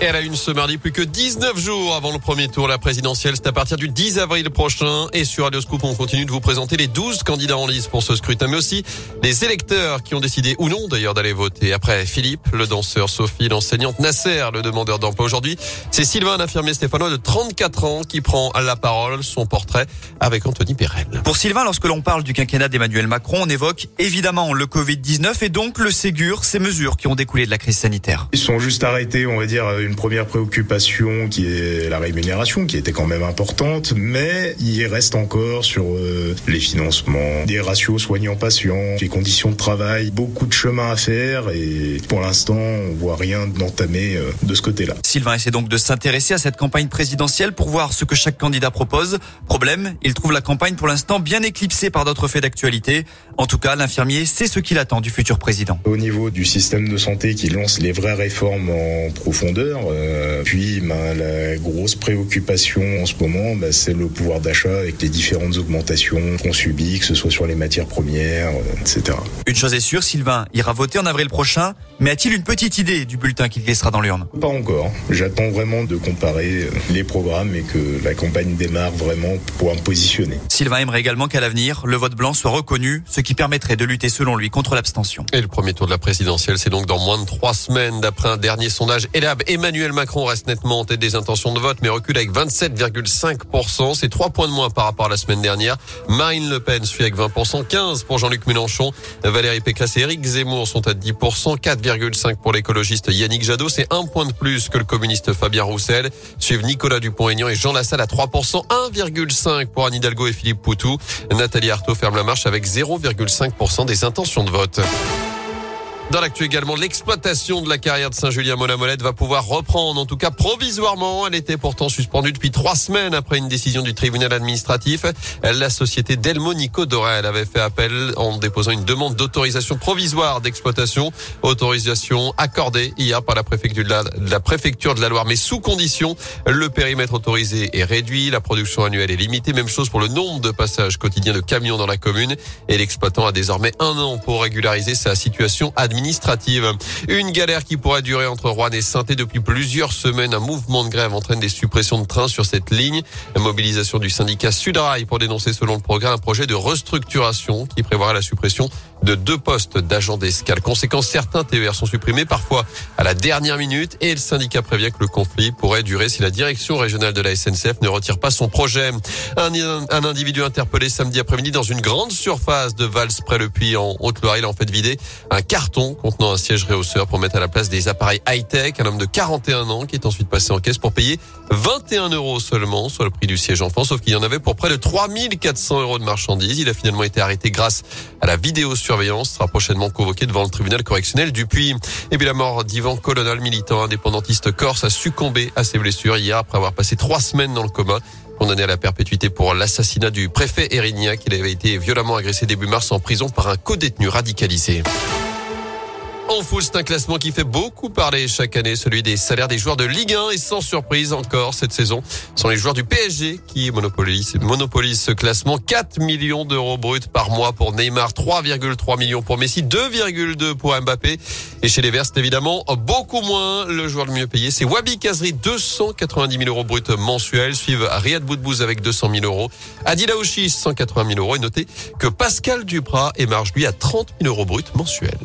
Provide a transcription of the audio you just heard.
Et elle a une ce mardi, plus que 19 jours avant le premier tour, la présidentielle. C'est à partir du 10 avril prochain. Et sur Radio Scoop, on continue de vous présenter les 12 candidats en lice pour ce scrutin, mais aussi les électeurs qui ont décidé ou non d'ailleurs d'aller voter. Après Philippe, le danseur, Sophie, l'enseignante, Nasser, le demandeur d'emploi aujourd'hui. C'est Sylvain, un infirmier stéphanois de 34 ans qui prend à la parole son portrait avec Anthony Perel. Pour Sylvain, lorsque l'on parle du quinquennat d'Emmanuel Macron, on évoque évidemment le Covid-19 et donc le Ségur, ces mesures qui ont découlé de la crise sanitaire. Ils sont juste arrêtés, on va dire, une première préoccupation qui est la rémunération, qui était quand même importante, mais il reste encore sur euh, les financements, des ratios soignants-patients, les conditions de travail, beaucoup de chemin à faire et pour l'instant, on voit rien d'entamé euh, de ce côté-là. Sylvain essaie donc de s'intéresser à cette campagne présidentielle pour voir ce que chaque candidat propose. Problème, il trouve la campagne pour l'instant bien éclipsée par d'autres faits d'actualité. En tout cas, l'infirmier sait ce qu'il attend du futur président. Au niveau du système de santé qui lance les vraies réformes en profondeur, euh, euh, puis ben, la grosse préoccupation en ce moment, ben, c'est le pouvoir d'achat avec les différentes augmentations qu'on subit, que ce soit sur les matières premières, euh, etc. Une chose est sûre, Sylvain ira voter en avril prochain, mais a-t-il une petite idée du bulletin qu'il laissera dans l'urne? Pas encore. J'attends vraiment de comparer euh, les programmes et que la campagne démarre vraiment pour me positionner. Sylvain aimerait également qu'à l'avenir, le vote blanc soit reconnu, ce qui permettrait de lutter selon lui contre l'abstention. Et le premier tour de la présidentielle, c'est donc dans moins de trois semaines, d'après un dernier sondage. Elab, Emmanuel Macron reste nettement en tête des intentions de vote, mais recule avec 27,5%. C'est trois points de moins par rapport à la semaine dernière. Marine Le Pen suit avec 20%, 15 pour Jean-Luc Mélenchon. Valérie Pécresse et Éric Zemmour sont à 10%, 4,5% pour l'écologiste Yannick Jadot. C'est un point de plus que le communiste Fabien Roussel. Suivent Nicolas Dupont-Aignan et Jean Lassalle à 3%, 1,5 pour Anne Hidalgo et Philippe Poutou. Nathalie Arthaud ferme la marche avec 0,5% des intentions de vote. Dans l'actu également, l'exploitation de la carrière de Saint-Julien Molette va pouvoir reprendre, en tout cas provisoirement. Elle était pourtant suspendue depuis trois semaines après une décision du tribunal administratif. La société Delmonico Dorel avait fait appel en déposant une demande d'autorisation provisoire d'exploitation. Autorisation accordée hier par la préfecture de la, la préfecture de la Loire, mais sous condition. Le périmètre autorisé est réduit, la production annuelle est limitée. Même chose pour le nombre de passages quotidiens de camions dans la commune. Et l'exploitant a désormais un an pour régulariser sa situation administrative Une galère qui pourrait durer entre Rouen et saint depuis plusieurs semaines. Un mouvement de grève entraîne des suppressions de trains sur cette ligne. La mobilisation du syndicat Sudrail pour dénoncer selon le programme un projet de restructuration qui prévoirait la suppression de deux postes d'agents d'escale. Conséquence, certains TER sont supprimés parfois à la dernière minute et le syndicat prévient que le conflit pourrait durer si la direction régionale de la SNCF ne retire pas son projet. Un, un individu interpellé samedi après-midi dans une grande surface de Vals près le Puy en Haute-Loire. Il a en fait vidé un carton contenant un siège réhausseur pour mettre à la place des appareils high-tech. Un homme de 41 ans qui est ensuite passé en caisse pour payer 21 euros seulement, soit le prix du siège enfant, sauf qu'il y en avait pour près de 3400 euros de marchandises. Il a finalement été arrêté grâce à la vidéo surveillance sera prochainement convoqué devant le tribunal correctionnel du la mort d'Ivan Colonel, militant indépendantiste corse, a succombé à ses blessures hier après avoir passé trois semaines dans le coma condamné à la perpétuité pour l'assassinat du préfet Erignac. Il avait été violemment agressé début mars en prison par un co-détenu radicalisé. En foot, c'est un classement qui fait beaucoup parler chaque année, celui des salaires des joueurs de Ligue 1 et sans surprise encore cette saison, ce sont les joueurs du PSG qui monopolisent, ce classement. 4 millions d'euros bruts par mois pour Neymar, 3,3 millions pour Messi, 2,2 pour Mbappé. Et chez les Verts, c'est évidemment beaucoup moins. Le joueur le mieux payé, c'est Wabi Kazri, 290 000 euros bruts mensuels. Suivent Riyad Boudbouz avec 200 000 euros. Adil Aouchi, 180 000 euros. Et notez que Pascal Duprat émarge lui à 30 000 euros bruts mensuels.